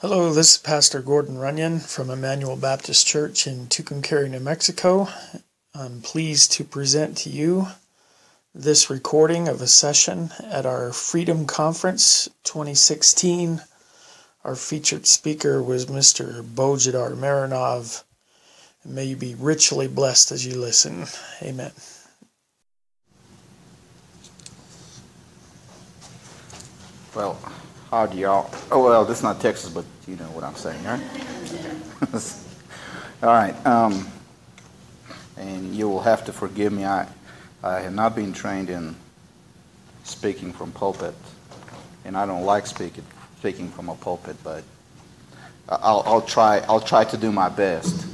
Hello, this is Pastor Gordon Runyon from Emmanuel Baptist Church in Tucumcari, New Mexico. I'm pleased to present to you this recording of a session at our Freedom Conference 2016. Our featured speaker was Mr. Bojidar Marinov. May you be richly blessed as you listen. Amen. Well, how do y'all? Oh well, this is not Texas, but you know what I'm saying, right? All right. Um, and you will have to forgive me. I, I have not been trained in speaking from pulpit, and I don't like speaking speaking from a pulpit, but I'll, I'll try. I'll try to do my best.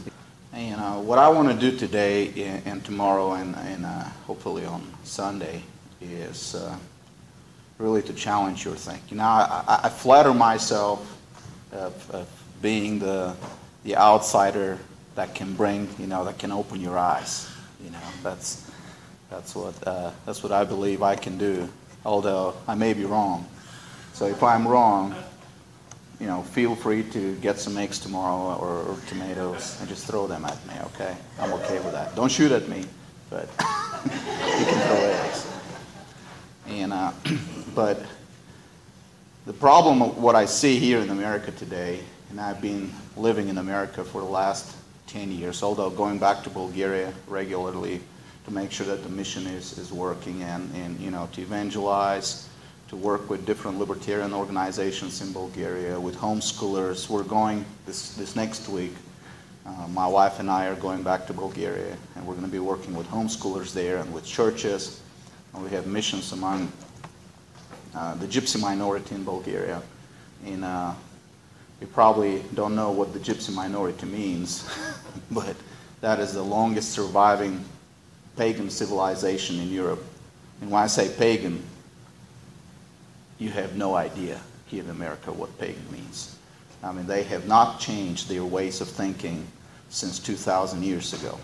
And uh, what I want to do today and, and tomorrow and, and uh, hopefully on Sunday is. Uh, really to challenge your thinking. Now, I, I flatter myself of, of, being the, the outsider that can bring, you know, that can open your eyes. You know, that's, that's, what, uh, that's what I believe I can do, although I may be wrong. So if I'm wrong, you know, feel free to get some eggs tomorrow or, or tomatoes and just throw them at me, okay? I'm okay with that. Don't shoot at me, but you can throw eggs. And, uh, but the problem of what I see here in America today, and I've been living in America for the last 10 years, although going back to Bulgaria regularly to make sure that the mission is, is working and, and, you know, to evangelize, to work with different libertarian organizations in Bulgaria, with homeschoolers. We're going this, this next week. Uh, my wife and I are going back to Bulgaria, and we're going to be working with homeschoolers there and with churches. And we have missions among the gypsy minority in Bulgaria. And uh, you probably don't know what the gypsy minority means, but that is the longest surviving pagan civilization in Europe. And when I say pagan, you have no idea here in America what pagan means. I mean, they have not changed their ways of thinking since 2,000 years ago.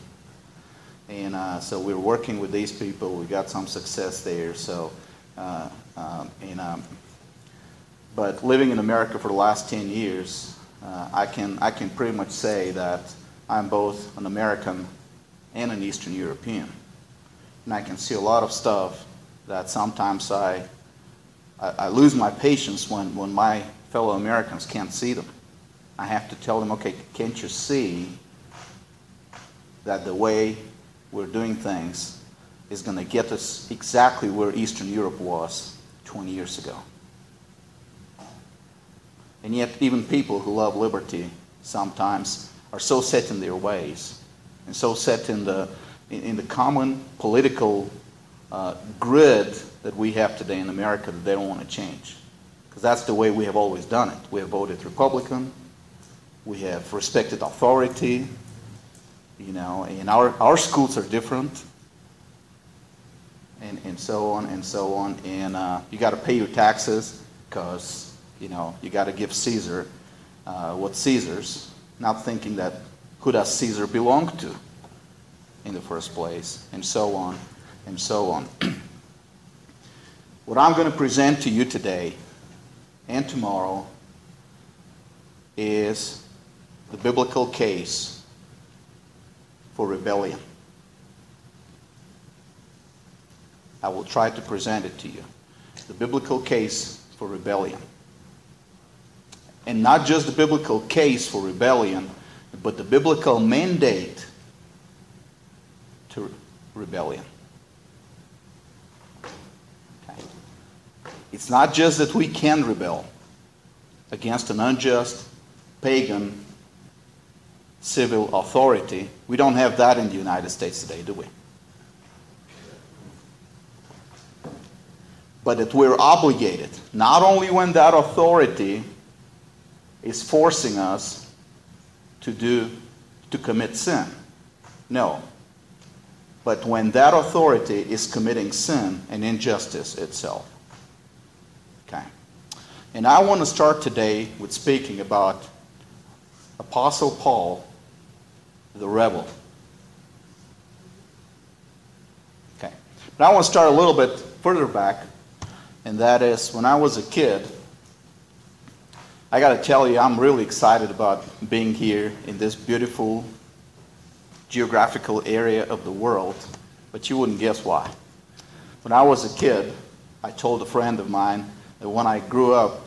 And uh, so we're working with these people. We got some success there. So uh, um, and, um, but living in America for the last 10 years, uh, I, can, I can pretty much say that I'm both an American and an Eastern European. And I can see a lot of stuff that sometimes I, I, I lose my patience when, when my fellow Americans can't see them. I have to tell them, okay, can't you see that the way we're doing things is going to get us exactly where Eastern Europe was 20 years ago. And yet, even people who love liberty sometimes are so set in their ways and so set in the, in, the common political uh, grid that we have today in America that they don't want to change. Because that's the way we have always done it. We have voted Republican, we have respected authority, you know, and our, our schools are different and, and so on and so on. And uh, you got to pay your taxes because, you know, you got to give Caesar uh, what Caesar's, not thinking that who does Caesar belong to in the first place, and so on and so on. what I'm going to present to you today and tomorrow is the biblical case for rebellion. I will try to present it to you. The biblical case for rebellion. And not just the biblical case for rebellion, but the biblical mandate to rebellion. Okay. It's not just that we can rebel against an unjust, pagan, civil authority. We don't have that in the United States today, do we? But that we're obligated, not only when that authority is forcing us to do to commit sin. No. But when that authority is committing sin and injustice itself. Okay. And I want to start today with speaking about Apostle Paul, the rebel. Okay. But I want to start a little bit further back and that is when I was a kid, I got to tell you, I'm really excited about being here in this beautiful geographical area of the world, but you wouldn't guess why. When I was a kid, I told a friend of mine that when I grew up,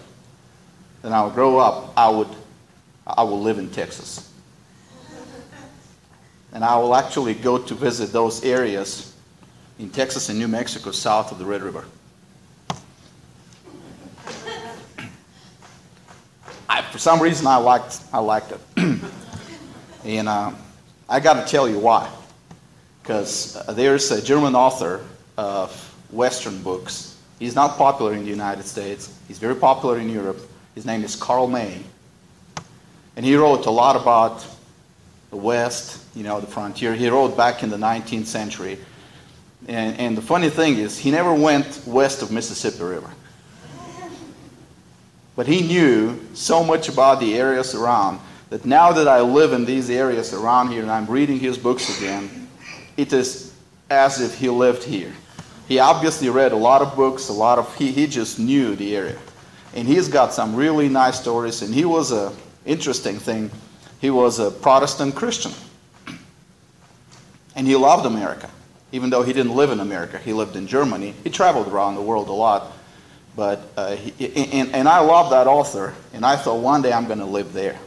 then I would grow up, I would, I will live in Texas. And I will actually go to visit those areas in Texas and New Mexico south of the Red River. I, for some reason, I liked, I liked it. and uh, I got to tell you why. Because uh, there's a German author of Western books. He's not popular in the United States. He's very popular in Europe. His name is Karl May. And he wrote a lot about the West, you know, the frontier. He wrote back in the 19th century. And, and the funny thing is, he never went west of Mississippi River. But he knew so much about the areas around that now that I live in these areas around here and I'm reading his books again, it is as if he lived here. He obviously read a lot of books, a lot of, he, he just knew the area. And he's got some really nice stories, and he was a interesting thing. He was a Protestant Christian. And he loved America, even though he didn't live in America. He lived in Germany. He traveled around the world a lot. But, uh, he, and, and I love that author, and I thought one day I'm going to live there.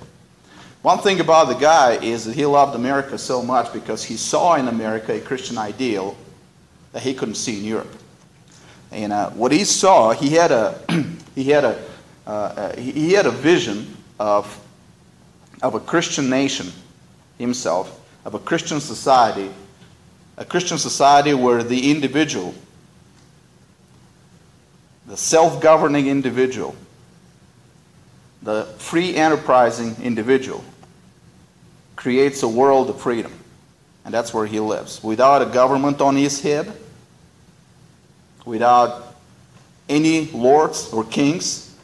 One thing about the guy is that he loved America so much because he saw in America a Christian ideal that he couldn't see in Europe. And uh, what he saw, he had a, he had a, uh, uh, he had a vision of, of a Christian nation himself, of a Christian society, a Christian society where the individual the self governing individual, the free enterprising individual, creates a world of freedom. And that's where he lives. Without a government on his head, without any lords or kings.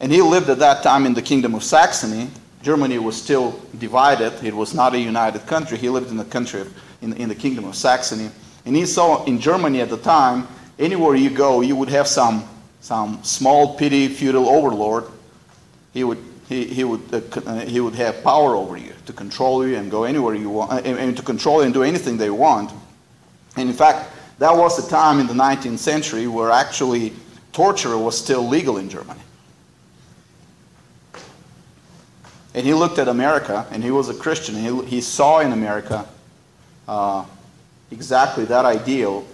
And he lived at that time in the kingdom of Saxony. Germany was still divided, it was not a united country. He lived in the country, in, in the kingdom of Saxony. And he saw in Germany at the time anywhere you go, you would have some, some small, petty, feudal overlord. He would, he, he, would, uh, he would have power over you to control you and go anywhere you want, and, and to control you and do anything they want. And in fact, that was the time in the 19th century where actually torture was still legal in Germany. And he looked at America, and he was a Christian, he, he saw in America uh, exactly that ideal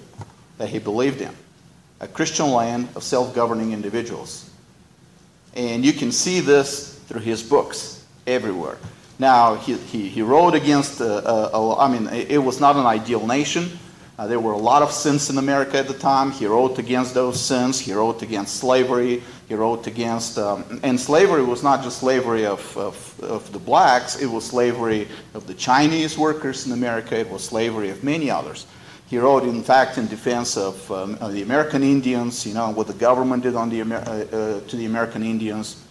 that he believed in a Christian land of self governing individuals. And you can see this through his books everywhere. Now, he, he, he wrote against, uh, uh, I mean, it was not an ideal nation. Uh, there were a lot of sins in America at the time. He wrote against those sins. He wrote against slavery. He wrote against, um, and slavery was not just slavery of, of, of the blacks, it was slavery of the Chinese workers in America, it was slavery of many others. He wrote, in fact, in defense of, um, the American Indians, you know, what the government did on the, uh, uh, to the American Indians.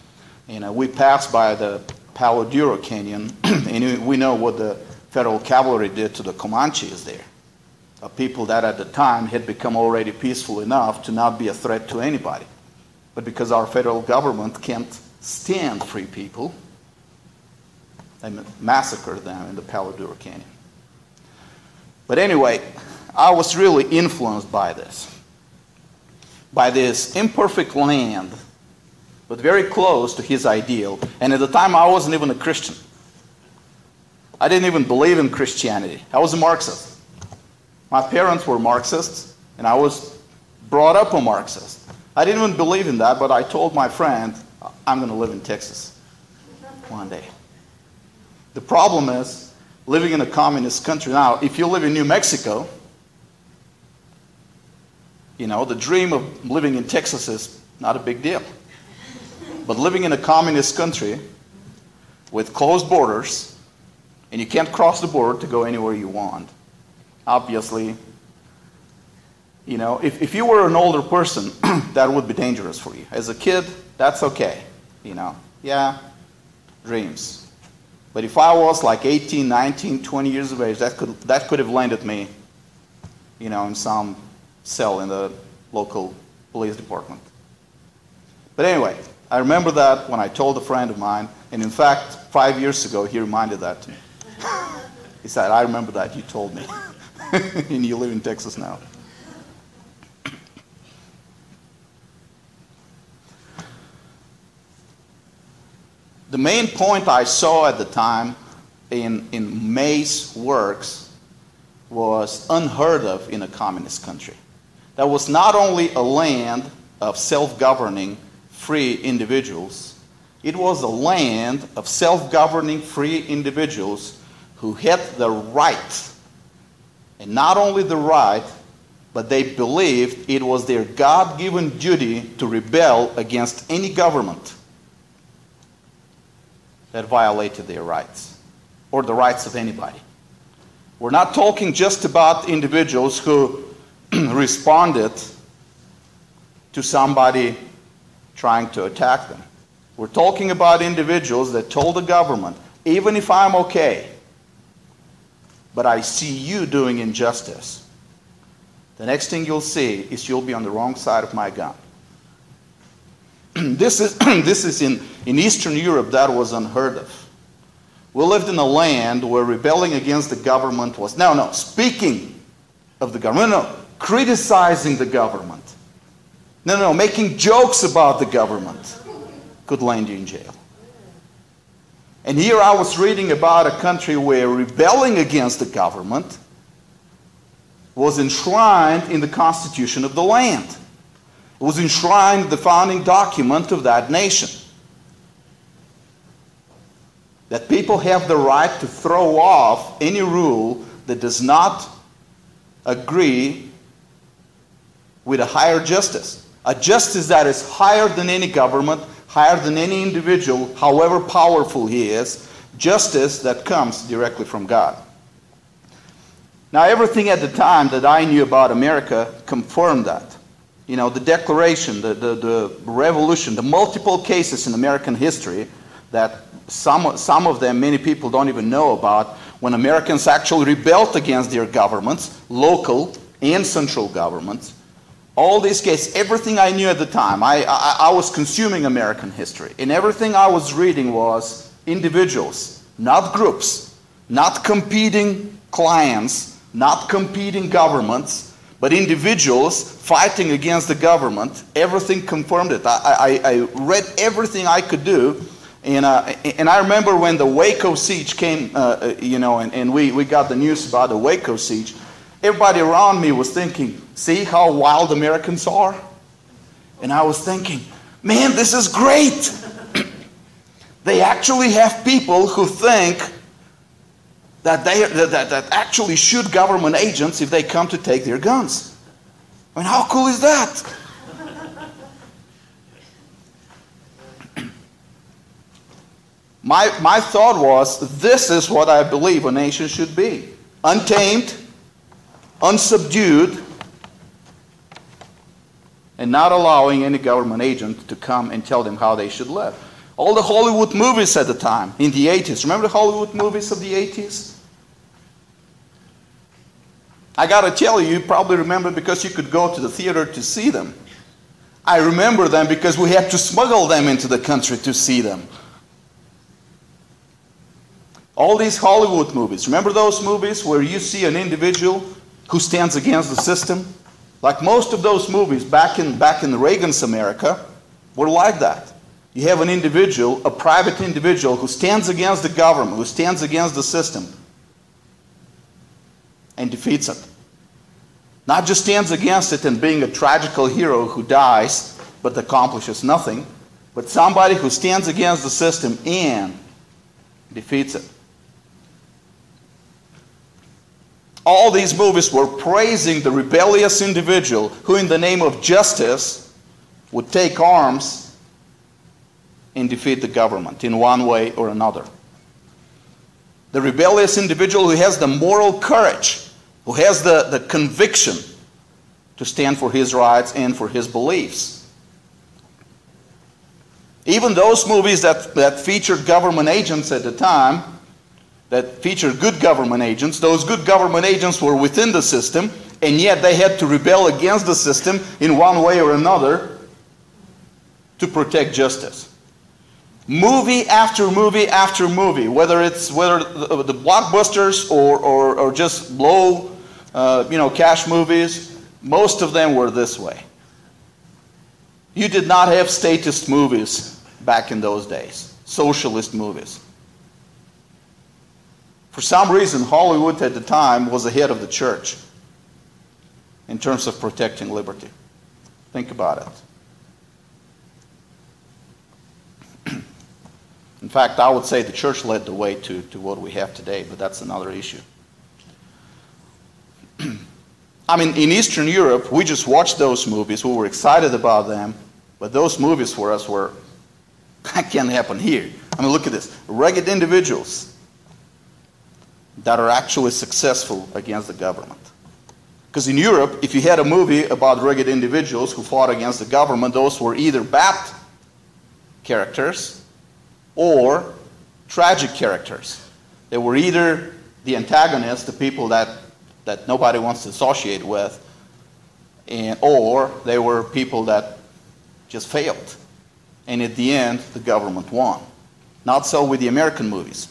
You know, we passed by the Palo Duro Canyon, and we know what the federal cavalry did to the Comanches there. A people that at the time had become already peaceful enough to not be a threat to anybody. But because our federal government can't stand free people, they massacred them in the Palo Duro Canyon. But anyway, I was really influenced by this. By this imperfect land, but very close to his ideal. And at the time, I wasn't even a Christian. I didn't even believe in Christianity. I was a Marxist. My parents were Marxists, and I was brought up a Marxist. I didn't even believe in that, but I told my friend, I'm going to live in Texas one day. The problem is, living in a communist country now, if you live in New Mexico, you know, the dream of living in Texas is not a big deal. But living in a communist country with closed borders, and you can't cross the border to go anywhere you want, obviously, you know, if, if you were an older person, that would be dangerous for you. As a kid, that's okay, you know. Yeah, dreams. But if I was like 18, 19, 20 years of age, that could, that could have landed me, you know, in some cell in the local police department. But anyway, I remember that when I told a friend of mine, and in fact, five years ago, he reminded that to me. he said, I remember that, you told me. and you live in Texas now. The main point I saw at the time in, in May's works was unheard of in a communist country. That was not only a land of self governing, free individuals, it was a land of self governing, free individuals who had the right, and not only the right, but they believed it was their God given duty to rebel against any government that violated their rights or the rights of anybody. We're not talking just about individuals who responded to somebody trying to attack them. We're talking about individuals that told the government, even if I'm okay, but I see you doing injustice, the next thing you'll see is you'll be on the wrong side of my gun. this is, this is in, in Eastern Europe, that was unheard of. We lived in a land where rebelling against the government was, no, no, speaking of the government, no, criticizing the government. No, no, no, making jokes about the government could land you in jail. And here I was reading about a country where rebelling against the government was enshrined in the constitution of the land. It was enshrined in the founding document of that nation. That people have the right to throw off any rule that does not agree with a higher justice. A justice that is higher than any government, higher than any individual, however powerful he is, justice that comes directly from God. Now, everything at the time that I knew about America confirmed that. You know, the Declaration, the, the, the Revolution, the multiple cases in American history that some, some of them many people don't even know about when Americans actually rebelled against their governments, local and central governments. All these cases, everything I knew at the time, I, I, I was consuming American history. And everything I was reading was individuals, not groups, not competing clients, not competing governments, but individuals fighting against the government. Everything confirmed it. I, I, read everything I could do. And, uh, and I remember when the Waco siege came, uh, uh, you know, and, and we, we got the news about the Waco siege, everybody around me was thinking, see how wild Americans are? And I was thinking, man, this is great. they actually have people who think that they that, that actually shoot government agents if they come to take their guns. I mean, how cool is that? my, my thought was this is what I believe a nation should be untamed, unsubdued, and not allowing any government agent to come and tell them how they should live. All the Hollywood movies at the time, in the 80s. Remember the Hollywood movies of the 80s? I gotta tell you, you probably remember because you could go to the theater to see them. I remember them because we had to smuggle them into the country to see them. All these Hollywood movies, remember those movies where you see an individual who stands against the system? Like most of those movies back in, back in Reagan's America were like that. You have an individual, a private individual, who stands against the government, who stands against the system, and defeats it. Not just stands against it and being a tragical hero who dies but accomplishes nothing, but somebody who stands against the system and defeats it. All these movies were praising the rebellious individual who, in the name of justice, would take arms and defeat the government in one way or another. The rebellious individual who has the moral courage, who has the, the conviction to stand for his rights and for his beliefs. Even those movies that, that featured government agents at the time, that featured good government agents, those good government agents were within the system, and yet they had to rebel against the system in one way or another. to protect justice. Movie after movie after movie, whether it's whether the, blockbusters or, or, or just low, uh, you know, cash movies, most of them were this way. You did not have statist movies back in those days, socialist movies. For some reason, Hollywood at the time was ahead of the church in terms of protecting liberty. Think about it. In fact, I would say the church led the way to, to what we have today, but that's another issue. I mean, in Eastern Europe, we just watched those movies. We were excited about them, but those movies for us were, that can't happen here. I mean, look at this rugged individuals that are actually successful against the government. Because in Europe, if you had a movie about rugged individuals who fought against the government, those were either bad characters or tragic characters. They were either the antagonists, the people that, that nobody wants to associate with, and, or they were people that just failed. And at the end, the government won. Not so with the American movies.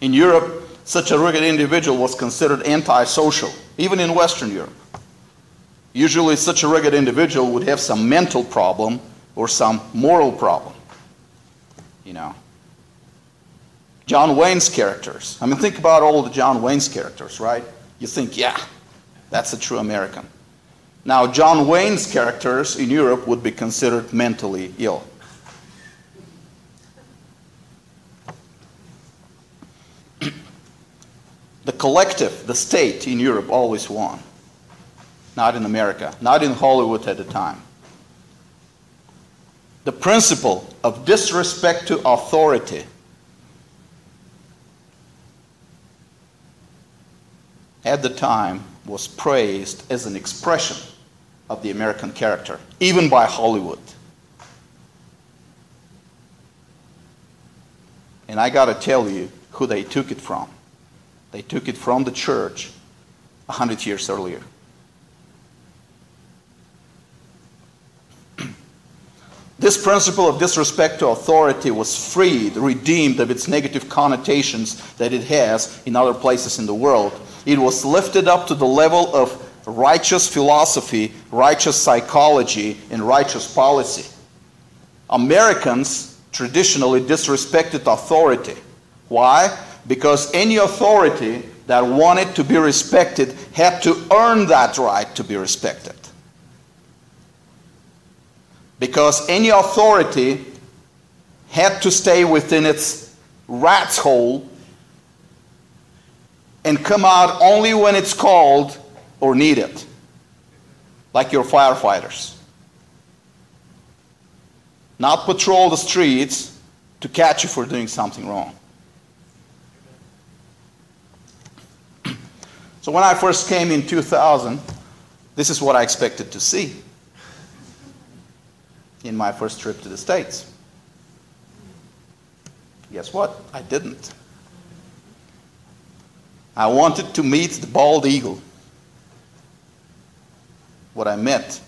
In Europe, such a rugged individual was considered antisocial, even in Western Europe. Usually, such a rugged individual would have some mental problem or some moral problem. You know. John Wayne's characters. I mean, think about all the John Wayne's characters, right? You think, yeah, that's a true American. Now, John Wayne's characters in Europe would be considered mentally ill. The collective, the state in Europe always won. Not in America, not in Hollywood at the time. The principle of disrespect to authority at the time was praised as an expression of the American character, even by Hollywood. And I got to tell you who they took it from. They took it from the church a hundred years earlier. This principle of disrespect to authority was freed, redeemed of its negative connotations that it has in other places in the world. It was lifted up to the level of righteous philosophy, righteous psychology, and righteous policy. Americans traditionally disrespected authority. Why? Because any authority that wanted to be respected had to earn that right to be respected. Because any authority had to stay within its rat's hole and come out only when it's called or needed, like your firefighters. Not patrol the streets to catch you for doing something wrong. So when I first came in 2000, this is what I expected to see in my first trip to the States. Guess what? I didn't. I wanted to meet the bald eagle. What I met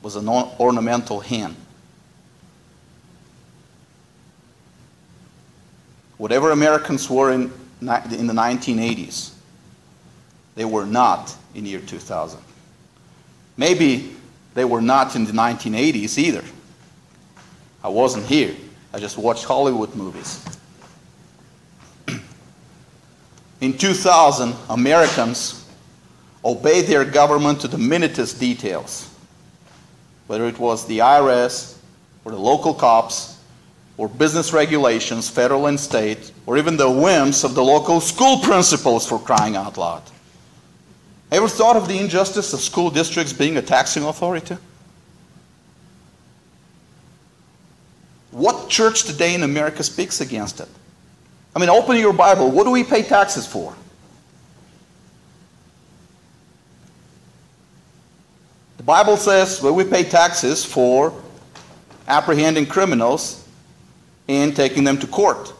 was an ornamental hen. Whatever Americans were in, in the 1980s, they were not in year 2000. Maybe they were not in the 1980s either. I wasn't here. I just watched Hollywood movies. in 2000, Americans obeyed their government to the minutest details, whether it was the IRS or the local cops or business regulations, federal and state, or even the whims of the local school principals for crying out loud. Ever thought of the injustice of school districts being a taxing authority? What church today in America speaks against it? I mean, open your Bible. What do we pay taxes for? The Bible says well, we pay taxes for apprehending criminals and taking them to court.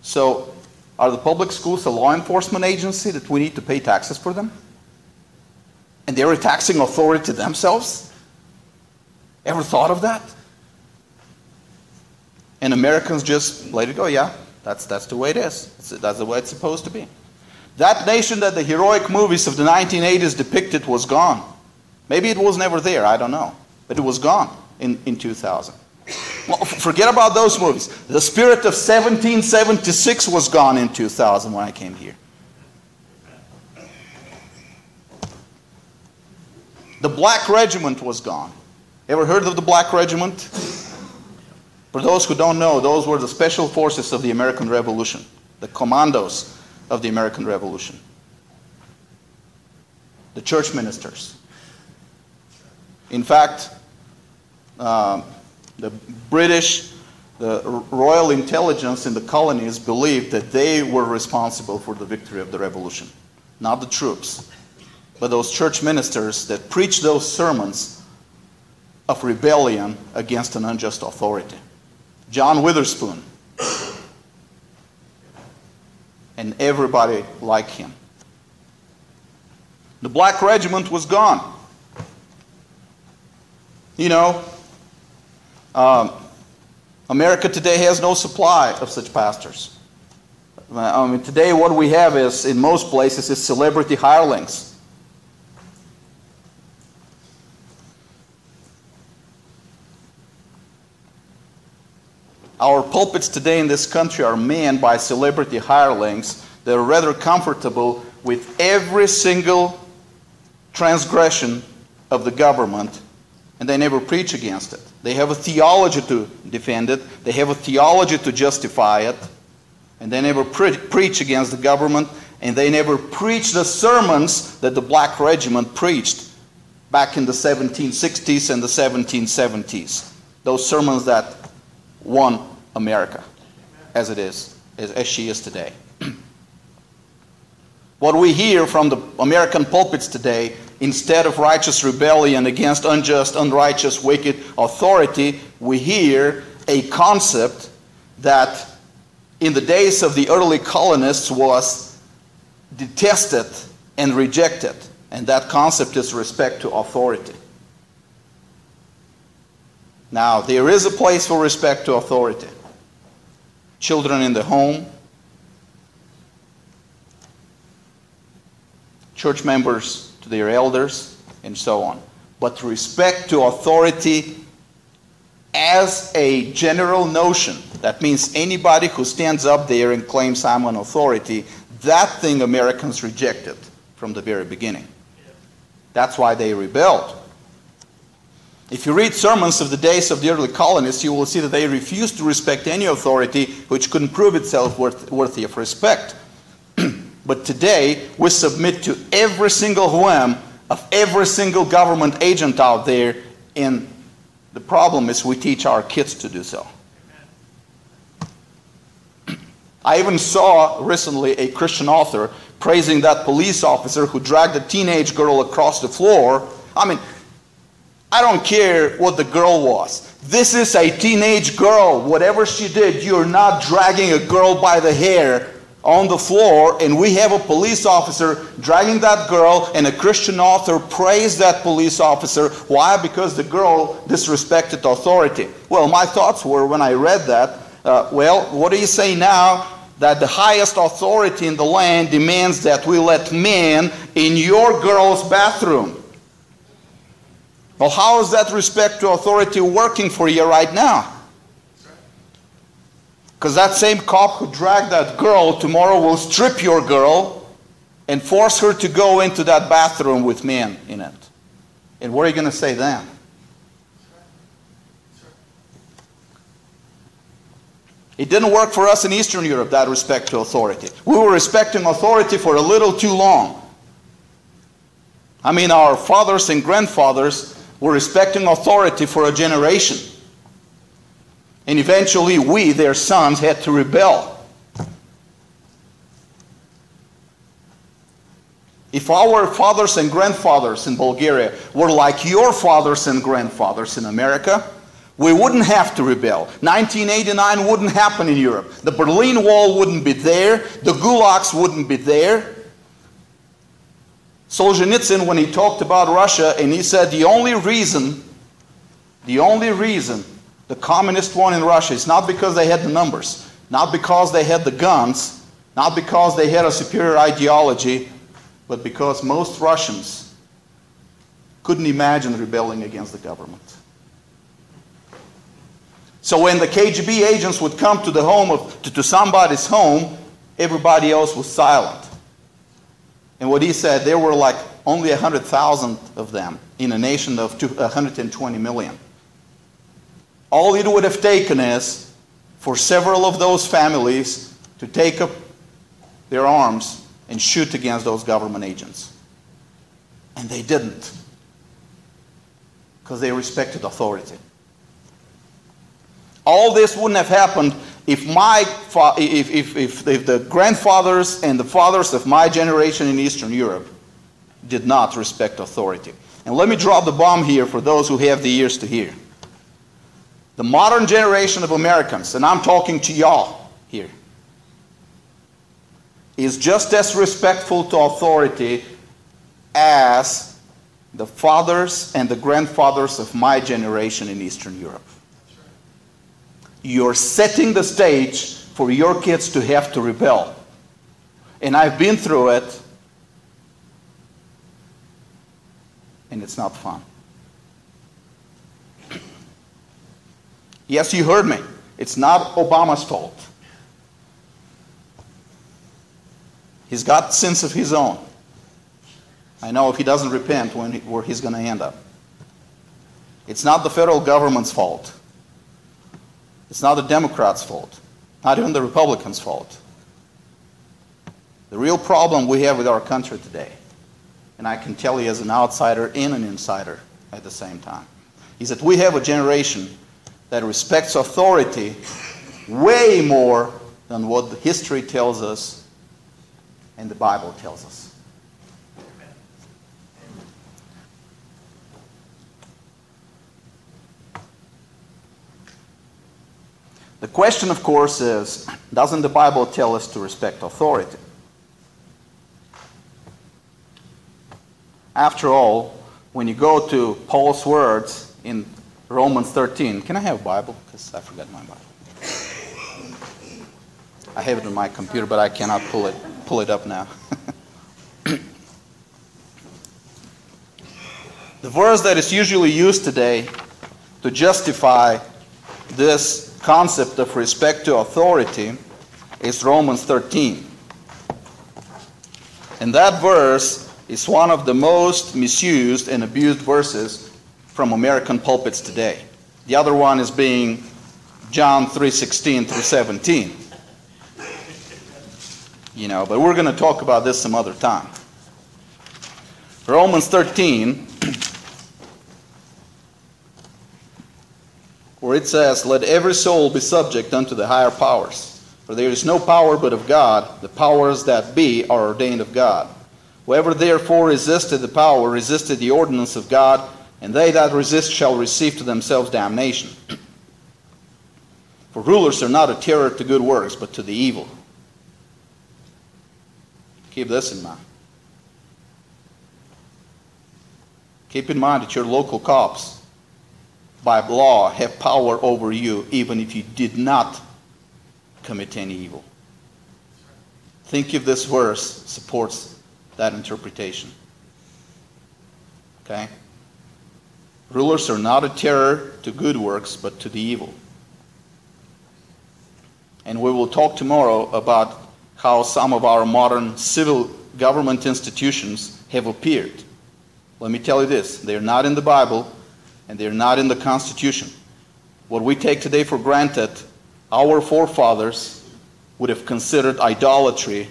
So, are the public schools a law enforcement agency that we need to pay taxes for them? And they're a taxing authority themselves? Ever thought of that? And Americans just let it go. Yeah, that's, that's the way it is. That's the way it's supposed to be. That nation that the heroic movies of the 1980s depicted was gone. Maybe it was never there, I don't know. But it was gone in, in 2000. Well, forget about those movies. The spirit of 1776 was gone in 2000 when I came here. The Black Regiment was gone. Ever heard of the Black Regiment? For those who don't know, those were the special forces of the American Revolution, the commandos of the American Revolution, the church ministers. In fact, um, the British, the Royal Intelligence in the colonies believed that they were responsible for the victory of the revolution, not the troops, but those church ministers that preach those sermons of rebellion against an unjust authority. John Witherspoon, and everybody like him. The Black Regiment was gone. You know, um, America today has no supply of such pastors. I mean, today what we have is, in most places, is celebrity hirelings. Our pulpits today in this country are manned by celebrity hirelings that are rather comfortable with every single transgression of the government, and they never preach against it. They have a theology to defend it, they have a theology to justify it, and they never pre- preach against the government, and they never preach the sermons that the Black Regiment preached back in the 1760s and the 1770s. Those sermons that won America as it is, as, as she is today. what we hear from the American pulpits today, instead of righteous rebellion against unjust, unrighteous, wicked authority, we hear a concept that in the days of the early colonists was detested and rejected. And that concept is respect to authority. Now, there is a place for respect to authority children in the home, church members to their elders, and so on. But respect to authority as a general notion, that means anybody who stands up there and claims I'm an authority, that thing Americans rejected from the very beginning. That's why they rebelled. If you read sermons of the days of the early colonists, you will see that they refused to respect any authority which couldn't prove itself worth, worthy of respect. but today, we submit to every single whim of every single government agent out there, and the problem is we teach our kids to do so. I even saw recently a Christian author praising that police officer who dragged a teenage girl across the floor. I mean, I don't care what the girl was. This is a teenage girl. Whatever she did, you're not dragging a girl by the hair on the floor. And we have a police officer dragging that girl, and a Christian author praised that police officer. Why? Because the girl disrespected authority. Well, my thoughts were when I read that, uh, well, what do you say now? That the highest authority in the land demands that we let men in your girl's bathroom. Well, how is that respect to authority working for you right now? Because that same cop who dragged that girl tomorrow will strip your girl and force her to go into that bathroom with men in it. And what are you going to say then? It didn't work for us in Eastern Europe, that respect to authority. We were respecting authority for a little too long. I mean, our fathers and grandfathers were respecting authority for a generation. And eventually, we, their sons, had to rebel. If our fathers and grandfathers in Bulgaria were like your fathers and grandfathers in America, we wouldn't have to rebel. 1989 wouldn't happen in Europe. The Berlin Wall wouldn't be there. The gulags wouldn't be there. Solzhenitsyn, when he talked about Russia, and he said the only reason, the only reason the communist won in Russia, is not because they had the numbers, not because they had the guns, not because they had a superior ideology, but because most Russians couldn't imagine rebelling against the government. So when the KGB agents would come to the home of to, to somebody's home, everybody else was silent. And what he said, there were like only 100,000 of them in a nation of 120 million. All it would have taken is for several of those families to take up their arms and shoot against those government agents. And they didn't because they respected authority. All this wouldn't have happened if my if, if, if, if the grandfathers and the fathers of my generation in Eastern Europe did not respect authority. And let me drop the bomb here for those who have the ears to hear. The modern generation of Americans, and I'm talking to y'all here, is just as respectful to authority as the fathers and the grandfathers of my generation in Eastern Europe. You're setting the stage for your kids to have to rebel. And I've been through it, and it's not fun. Yes, you heard me. It's not Obama's fault. He's got sins of his own. I know if he doesn't repent, when he, where he's going to end up. It's not the federal government's fault. It's not the Democrats' fault, not even the Republicans' fault. The real problem we have with our country today, and I can tell you as an outsider and an insider at the same time, is that we have a generation that respects authority way more than what history tells us and the Bible tells us. The question, of course, is doesn't the Bible tell us to respect authority? After all, when you go to Paul's words in Romans 13, can I have a Bible? Because I forgot my Bible. I have it on my computer, but I cannot pull it, pull it up now. the verse that is usually used today to justify this concept of respect to authority is Romans 13. And that verse is one of the most misused and abused verses from American pulpits today. The other one is being John 3:16 through 17. You know, but we're going to talk about this some other time. Romans 13 where it says, Let every soul be subject unto the higher powers. For there is no power but of God. The powers that be are ordained of God. Whoever therefore resisted the power resisted the ordinance of God, and they that resist shall receive to themselves damnation. For rulers are not a terror to good works, but to the evil. Keep this in mind. Keep in mind that your local cops by law have power over you even if you did not commit any evil. Think if this verse supports that interpretation. Okay? Rulers are not a terror to good works, but to the evil. And we will talk tomorrow about how some of our modern civil government institutions have appeared. Let me tell you this they're not in the Bible, and they're not in the Constitution. What we take today for granted, our forefathers would have considered idolatry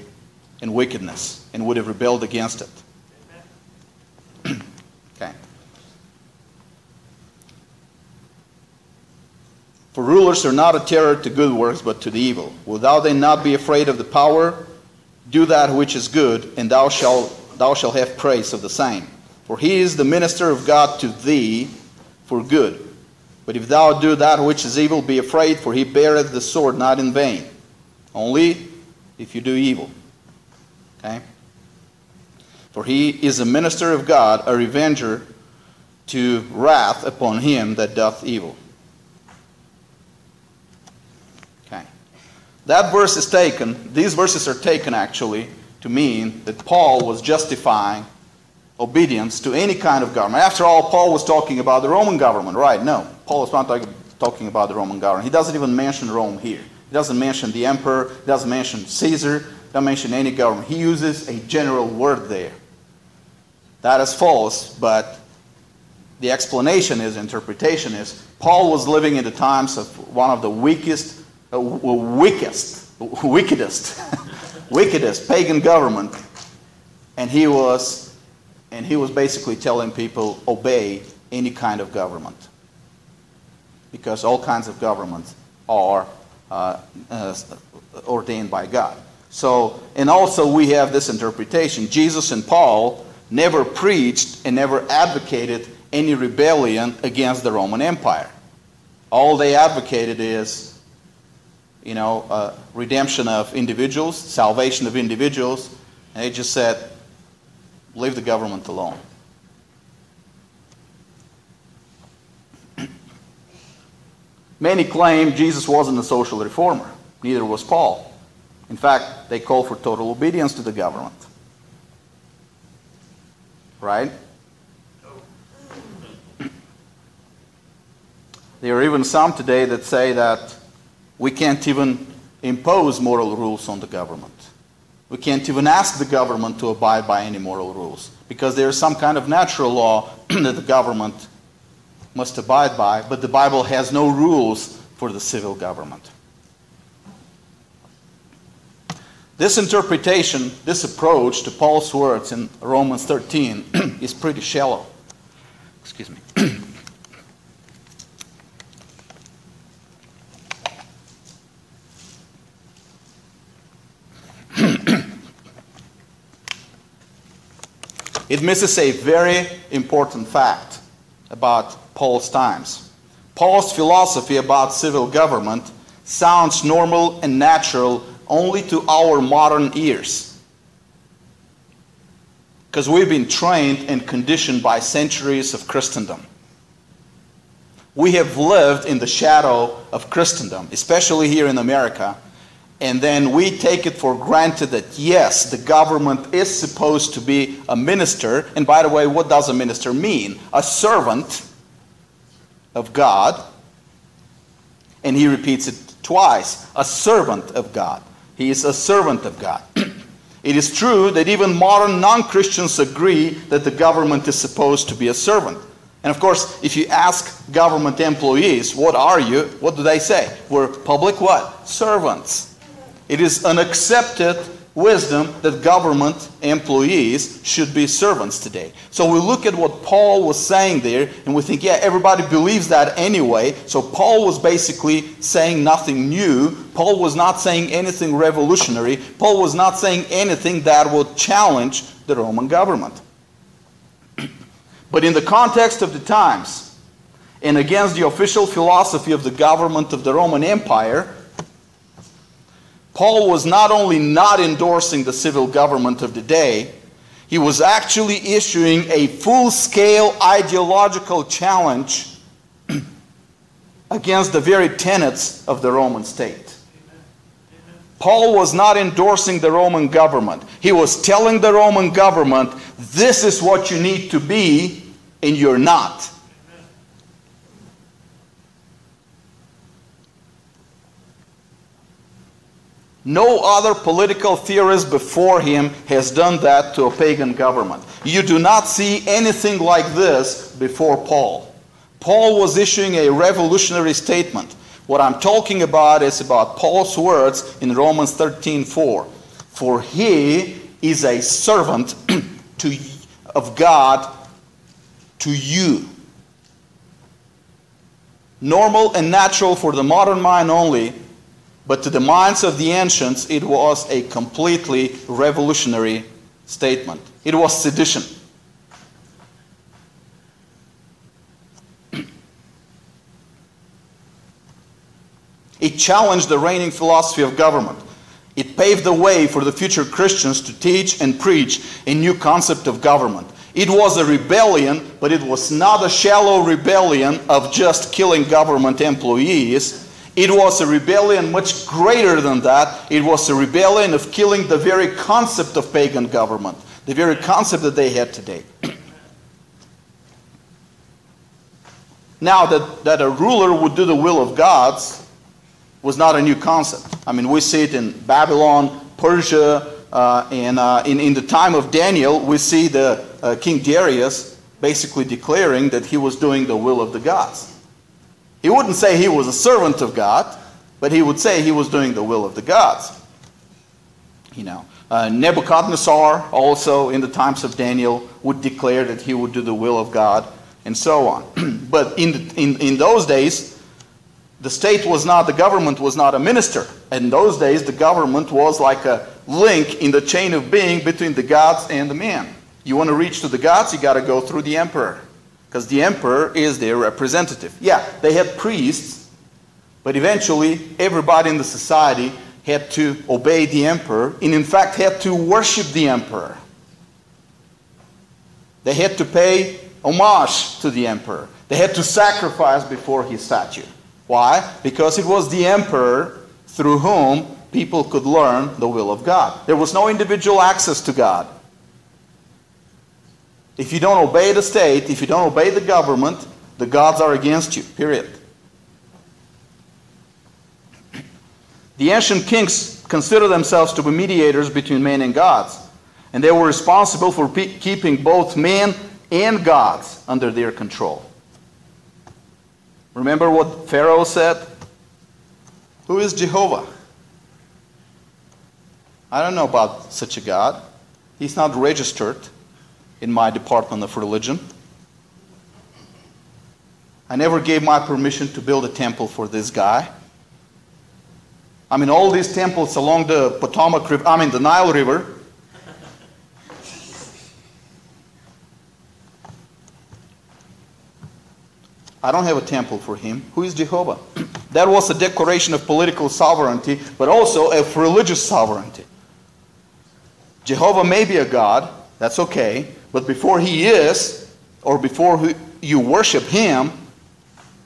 and wickedness and would have rebelled against it. okay. For rulers are not a terror to good works, but to the evil. Will thou then not be afraid of the power? Do that which is good, and thou shalt, thou shalt have praise of the same. For he is the minister of God to thee for good. But if thou do that which is evil, be afraid, for he beareth the sword not in vain, only if you do evil. Okay? For he is a minister of God, a revenger to wrath upon him that doth evil. Okay. That verse is taken, these verses are taken actually to mean that Paul was justifying obedience to any kind of government. After all, Paul was talking about the Roman government, right? No, Paul is not talking about the Roman government. He doesn't even mention Rome here. He doesn't mention the emperor, he doesn't mention Caesar, doesn't mention any government. He uses a general word there. That is false, but the explanation is, interpretation is, Paul was living in the times of one of the weakest, uh, wickedest, wickedest, wickedest pagan government, and he was, and he was basically telling people obey any kind of government, because all kinds of governments are uh, uh, ordained by God. So, and also we have this interpretation: Jesus and Paul never preached and never advocated any rebellion against the Roman Empire. All they advocated is, you know, uh, redemption of individuals, salvation of individuals, and they just said, leave the government alone. Many claim Jesus wasn't a social reformer, neither was Paul. In fact, they call for total obedience to the government. Right? There are even some today that say that we can't even impose moral rules on the government. We can't even ask the government to abide by any moral rules because there is some kind of natural law that the government must abide by, but the Bible has no rules for the civil government. This interpretation, this approach to Paul's words in Romans 13 is pretty shallow. Excuse me. It misses a very important fact about Paul's times. Paul's philosophy about civil government sounds normal and natural only to our modern ears. Because we've been trained and conditioned by centuries of Christendom. We have lived in the shadow of Christendom, especially here in America, and then we take it for granted that yes, the government is supposed to be a minister. And by the way, what does a minister mean? A servant of God. And he repeats it twice a servant of God. He is a servant of God. it is true that even modern non Christians agree that the government is supposed to be a servant. And of course, if you ask government employees, what are you? What do they say? We're public what? Servants. It is an accepted wisdom that government employees should be servants today. So we look at what Paul was saying there and we think, yeah, everybody believes that anyway. So Paul was basically saying nothing new. Paul was not saying anything revolutionary. Paul was not saying anything that would challenge the Roman government. but in the context of the times and against the official philosophy of the government of the Roman Empire, Paul was not only not endorsing the civil government of the day, he was actually issuing a full scale ideological challenge against the very tenets of the Roman state. Paul was not endorsing the Roman government. He was telling the Roman government, this is what you need to be, and you're not. No other political theorist before him has done that to a pagan government. You do not see anything like this before Paul. Paul was issuing a revolutionary statement. What I'm talking about is about Paul's words in Romans 13:4. For he is a servant to, of God to you. Normal and natural for the modern mind only, but to the minds of the ancients, it was a completely revolutionary statement. It was sedition. It challenged the reigning philosophy of government. It paved the way for the future Christians to teach and preach a new concept of government. It was a rebellion, but it was not a shallow rebellion of just killing government employees. It was a rebellion much greater than that. It was a rebellion of killing the very concept of pagan government, the very concept that they had today. now, that, that a ruler would do the will of God's was not a new concept. I mean, we see it in Babylon, Persia, uh, and uh, in, in the time of Daniel, we see the uh, King Darius basically declaring that he was doing the will of the gods. He wouldn't say he was a servant of God, but he would say he was doing the will of the gods. You know, uh, Nebuchadnezzar also in the times of Daniel would declare that he would do the will of God, and so on. but in, the, in in those days, the state was not the government was not a minister. In those days, the government was like a link in the chain of being between the gods and the man. You want to reach to the gods, you got to go through the emperor because the emperor is their representative. Yeah, they had priests, but eventually everybody in the society had to obey the emperor and, in fact, had to worship the emperor. They had to pay homage to the emperor, they had to sacrifice before his statue. Why? Because it was the emperor through whom people could learn the will of God. There was no individual access to God. If you don't obey the state, if you don't obey the government, the gods are against you, period. The ancient kings considered themselves to be mediators between men and gods, and they were responsible for pe- keeping both men and gods under their control. Remember what Pharaoh said? Who is Jehovah? I don't know about such a God. He's not registered in my department of religion. I never gave my permission to build a temple for this guy. I mean, all these temples along the Potomac River, I mean, the Nile River. I don't have a temple for him. Who is Jehovah? that was a declaration of political sovereignty, but also of religious sovereignty. Jehovah may be a God, that's okay, but before he is, or before you worship him,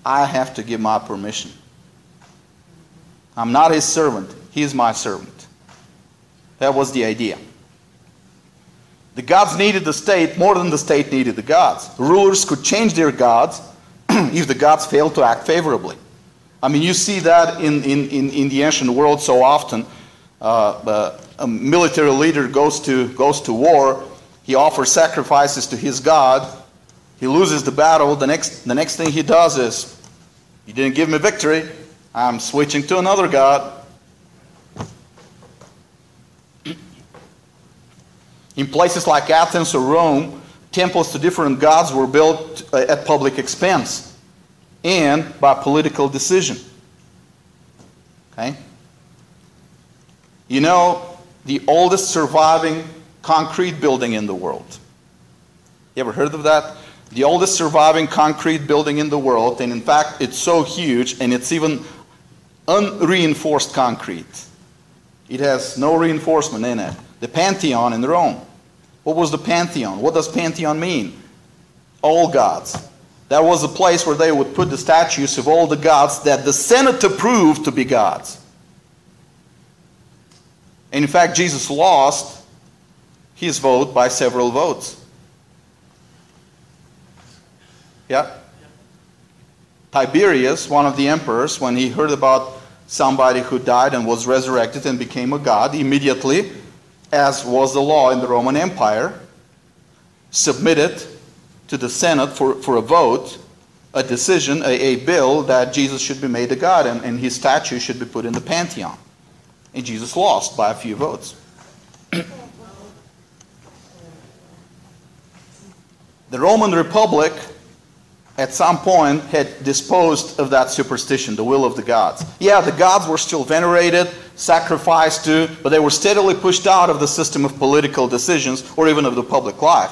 I have to give my permission. I'm not his servant, he is my servant. That was the idea. The gods needed the state more than the state needed the gods. Rulers could change their gods if the gods failed to act favorably. I mean, you see that in, in, in, in the ancient world so often. Uh, a military leader goes to, goes to war, he offers sacrifices to his God. He loses the battle. The next, the next thing he does is, You didn't give me victory. I'm switching to another God. In places like Athens or Rome, temples to different gods were built uh, at public expense and by political decision. Okay? You know, the oldest surviving concrete building in the world. You ever heard of that? The oldest surviving concrete building in the world, and in fact, it's so huge and it's even unreinforced concrete. It has no reinforcement in it. The Pantheon in Rome. What was the Pantheon? What does Pantheon mean? All gods. That was a place where they would put the statues of all the gods that the Senate approved to be gods. And in fact, Jesus lost his vote by several votes. Yeah? Tiberius, one of the emperors, when he heard about somebody who died and was resurrected and became a god, immediately, as was the law in the Roman Empire, submitted to the Senate for, for a vote a decision, a, a bill that Jesus should be made a god and, and his statue should be put in the Pantheon. And Jesus lost by a few votes. The Roman Republic, at some point, had disposed of that superstition, the will of the gods. Yeah, the gods were still venerated, sacrificed to, but they were steadily pushed out of the system of political decisions or even of the public life.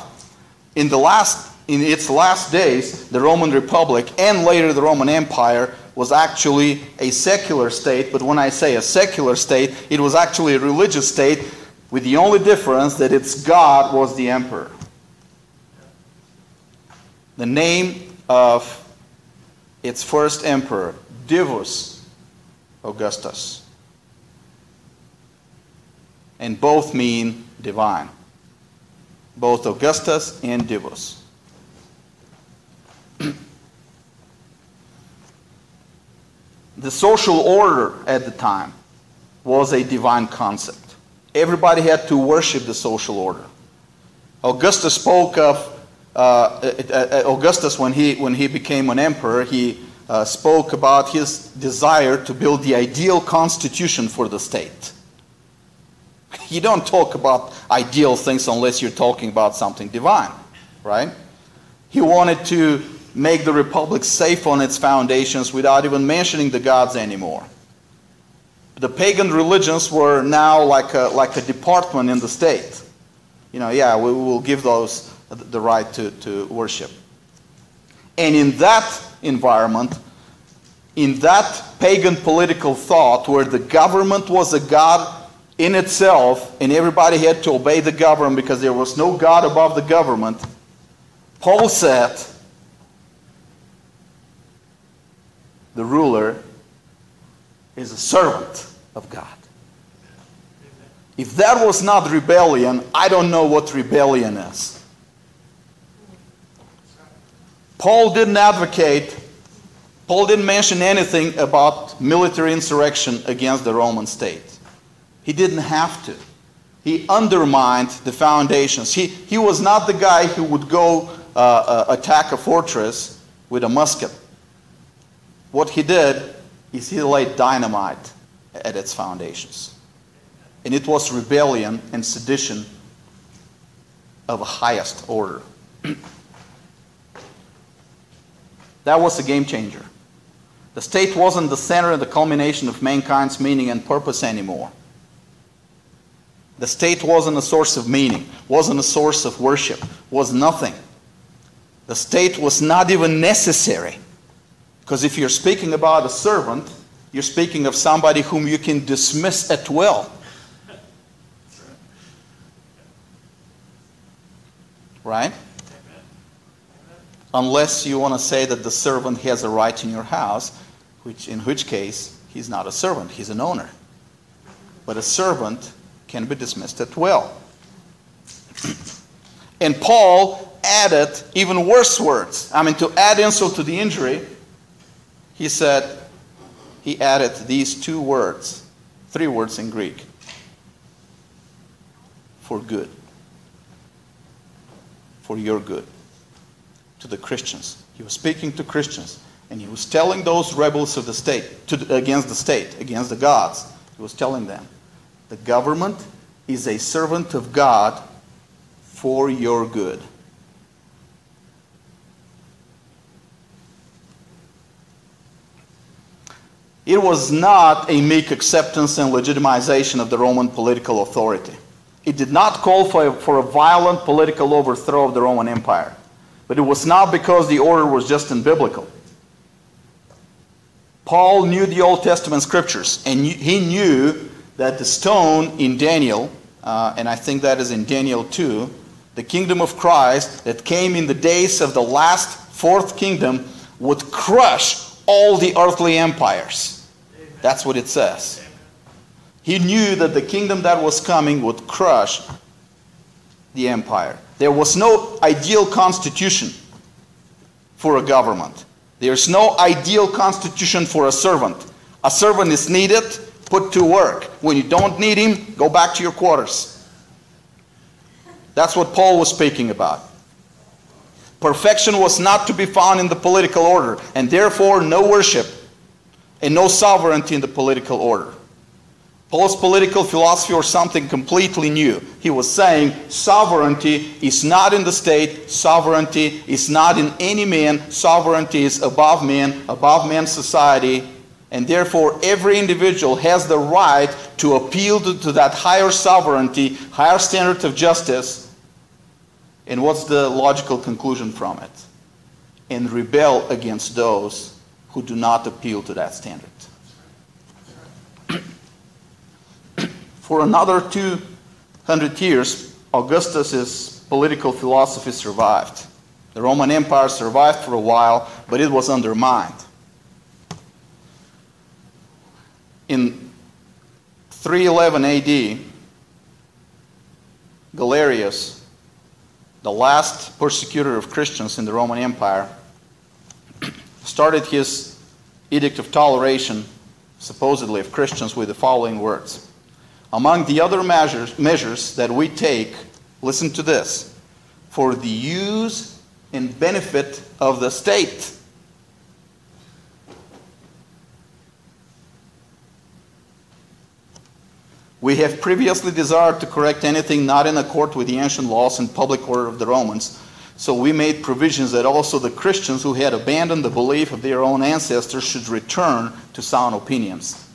In, the last, in its last days, the Roman Republic and later the Roman Empire was actually a secular state, but when I say a secular state, it was actually a religious state with the only difference that its God was the emperor. The name of its first emperor, Divus, Augustus. And both mean divine. Both Augustus and Divus. the social order at the time was a divine concept. Everybody had to worship the social order. Augustus spoke of uh, uh, uh, Augustus when he when he became an emperor, he uh, spoke about his desire to build the ideal constitution for the state. You don't talk about ideal things unless you're talking about something divine, right? He wanted to make the republic safe on its foundations without even mentioning the gods anymore. The pagan religions were now like a, like a department in the state. You know, yeah, we will give those the right to, to worship. And in that environment, in that pagan political thought where the government was a god in itself and everybody had to obey the government because there was no god above the government, Paul said, the ruler is a servant of God. If that was not rebellion, I don't know what rebellion is. Paul didn't advocate, Paul didn't mention anything about military insurrection against the Roman state. He didn't have to. He undermined the foundations. He, he was not the guy who would go uh, uh, attack a fortress with a musket. What he did is he laid dynamite at its foundations. And it was rebellion and sedition of the highest order. that was a game changer. The state wasn't the center and the culmination of mankind's meaning and purpose anymore. The state wasn't a source of meaning, wasn't a source of worship, was nothing. The state was not even necessary. Because if you're speaking about a servant, you're speaking of somebody whom you can dismiss at will. Right? Unless you want to say that the servant has a right in your house, which in which case he's not a servant, he's an owner. But a servant can be dismissed at will. and Paul added even worse words. I mean, to add insult to the injury, he said, he added these two words, three words in Greek for good, for your good, to the Christians. He was speaking to Christians, and he was telling those rebels of the state, to, against the state, against the gods, he was telling them, the government is a servant of God for your good. It was not a meek acceptance and legitimization of the Roman political authority. It did not call for a, for a violent political overthrow of the Roman Empire. But it was not because the order was just unbiblical. Paul knew the Old Testament scriptures, and he knew that the stone in Daniel, uh, and I think that is in Daniel 2, the kingdom of Christ that came in the days of the last fourth kingdom would crush all the earthly empires. That's what it says. He knew that the kingdom that was coming would crush the empire. There was no ideal constitution for a government. There's no ideal constitution for a servant. A servant is needed, put to work. When you don't need him, go back to your quarters. That's what Paul was speaking about. Perfection was not to be found in the political order, and therefore no worship and no sovereignty in the political order. Paul's political philosophy or something completely new. He was saying sovereignty is not in the state, sovereignty is not in any man, sovereignty is above man, above man's society, and therefore every individual has the right to appeal to, to that higher sovereignty, higher standard of justice and what's the logical conclusion from it? And rebel against those who do not appeal to that standard. For another 200 years, Augustus's political philosophy survived. The Roman Empire survived for a while, but it was undermined. In 311 AD, Galerius, the last persecutor of Christians in the Roman Empire, started his edict of toleration, supposedly of Christians, with the following words Among the other measures, measures that we take, listen to this, for the use and benefit of the state. We have previously desired to correct anything not in accord with the ancient laws and public order of the Romans. So we made provisions that also the Christians who had abandoned the belief of their own ancestors should return to sound opinions.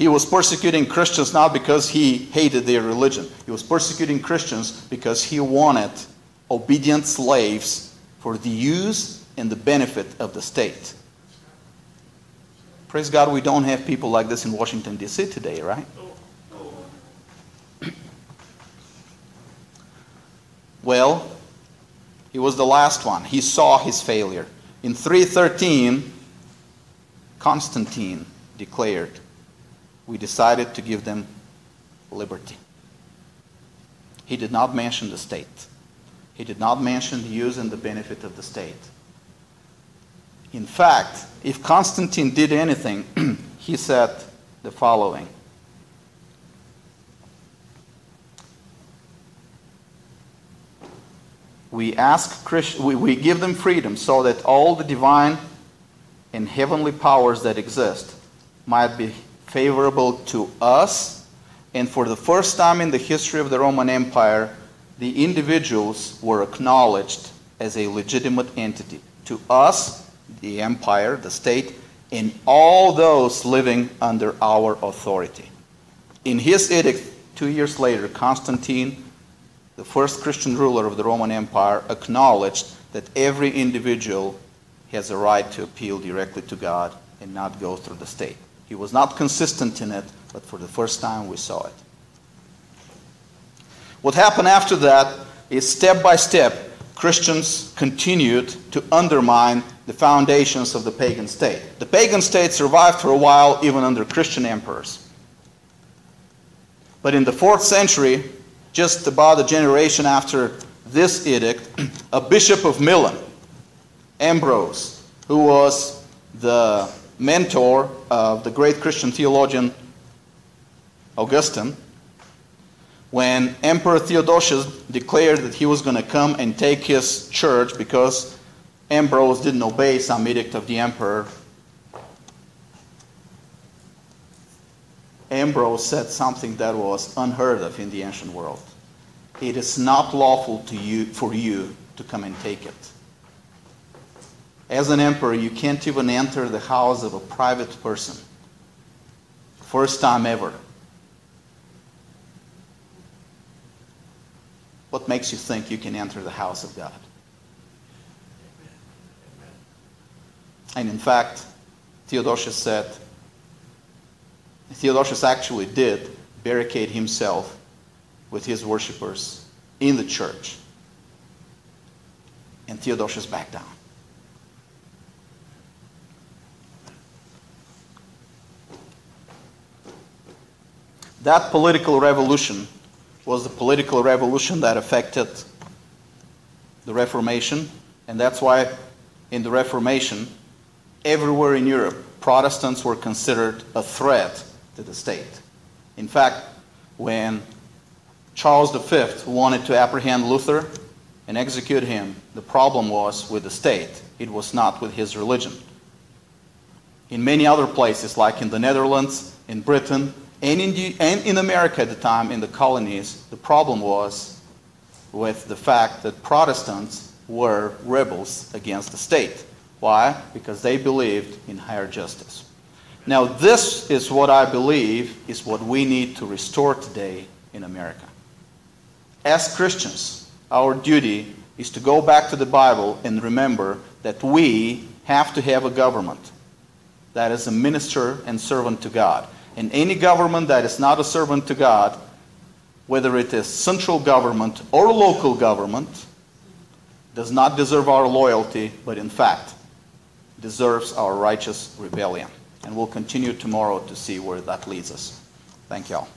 He was persecuting Christians not because he hated their religion. He was persecuting Christians because he wanted obedient slaves for the use and the benefit of the state. Praise God, we don't have people like this in Washington, D.C. today, right? Well, he was the last one. He saw his failure. In 313, Constantine declared, We decided to give them liberty. He did not mention the state. He did not mention the use and the benefit of the state. In fact, if Constantine did anything, he said the following we ask Christ, we, we give them freedom so that all the divine and heavenly powers that exist might be favorable to us and for the first time in the history of the roman empire the individuals were acknowledged as a legitimate entity to us the empire the state and all those living under our authority in his edict two years later constantine the first Christian ruler of the Roman Empire, acknowledged that every individual has a right to appeal directly to God and not go through the state. He was not consistent in it, but for the first time we saw it. What happened after that is step by step, Christians continued to undermine the foundations of the pagan state. The pagan state survived for a while even under Christian emperors. But in the fourth century, just about a generation after this edict, a bishop of Milan, Ambrose, who was the mentor of the great Christian theologian Augustine, when Emperor Theodosius declared that he was going to come and take his church because Ambrose didn't obey some edict of the emperor, Ambrose said something that was unheard of in the ancient world. It is not lawful to you, for you to come and take it. As an emperor, you can't even enter the house of a private person. First time ever. What makes you think you can enter the house of God? And in fact, Theodosius said, Theodosius actually did barricade himself with his worshippers in the church. And Theodosius backed down. That political revolution was the political revolution that affected the Reformation, and that's why in the Reformation, everywhere in Europe, Protestants were considered a threat to the state. In fact, when Charles V wanted to apprehend Luther and execute him, the problem was with the state. It was not with his religion. In many other places, like in the Netherlands, in Britain, and in, the, and in America at the time, in the colonies, the problem was with the fact that Protestants were rebels against the state. Why? Because they believed in higher justice. Now, this is what I believe is what we need to restore today in America. As Christians, our duty is to go back to the Bible and remember that we have to have a government that is a minister and servant to God. And any government that is not a servant to God, whether it is central government or local government, does not deserve our loyalty, but in fact deserves our righteous rebellion. And we'll continue tomorrow to see where that leads us. Thank y'all.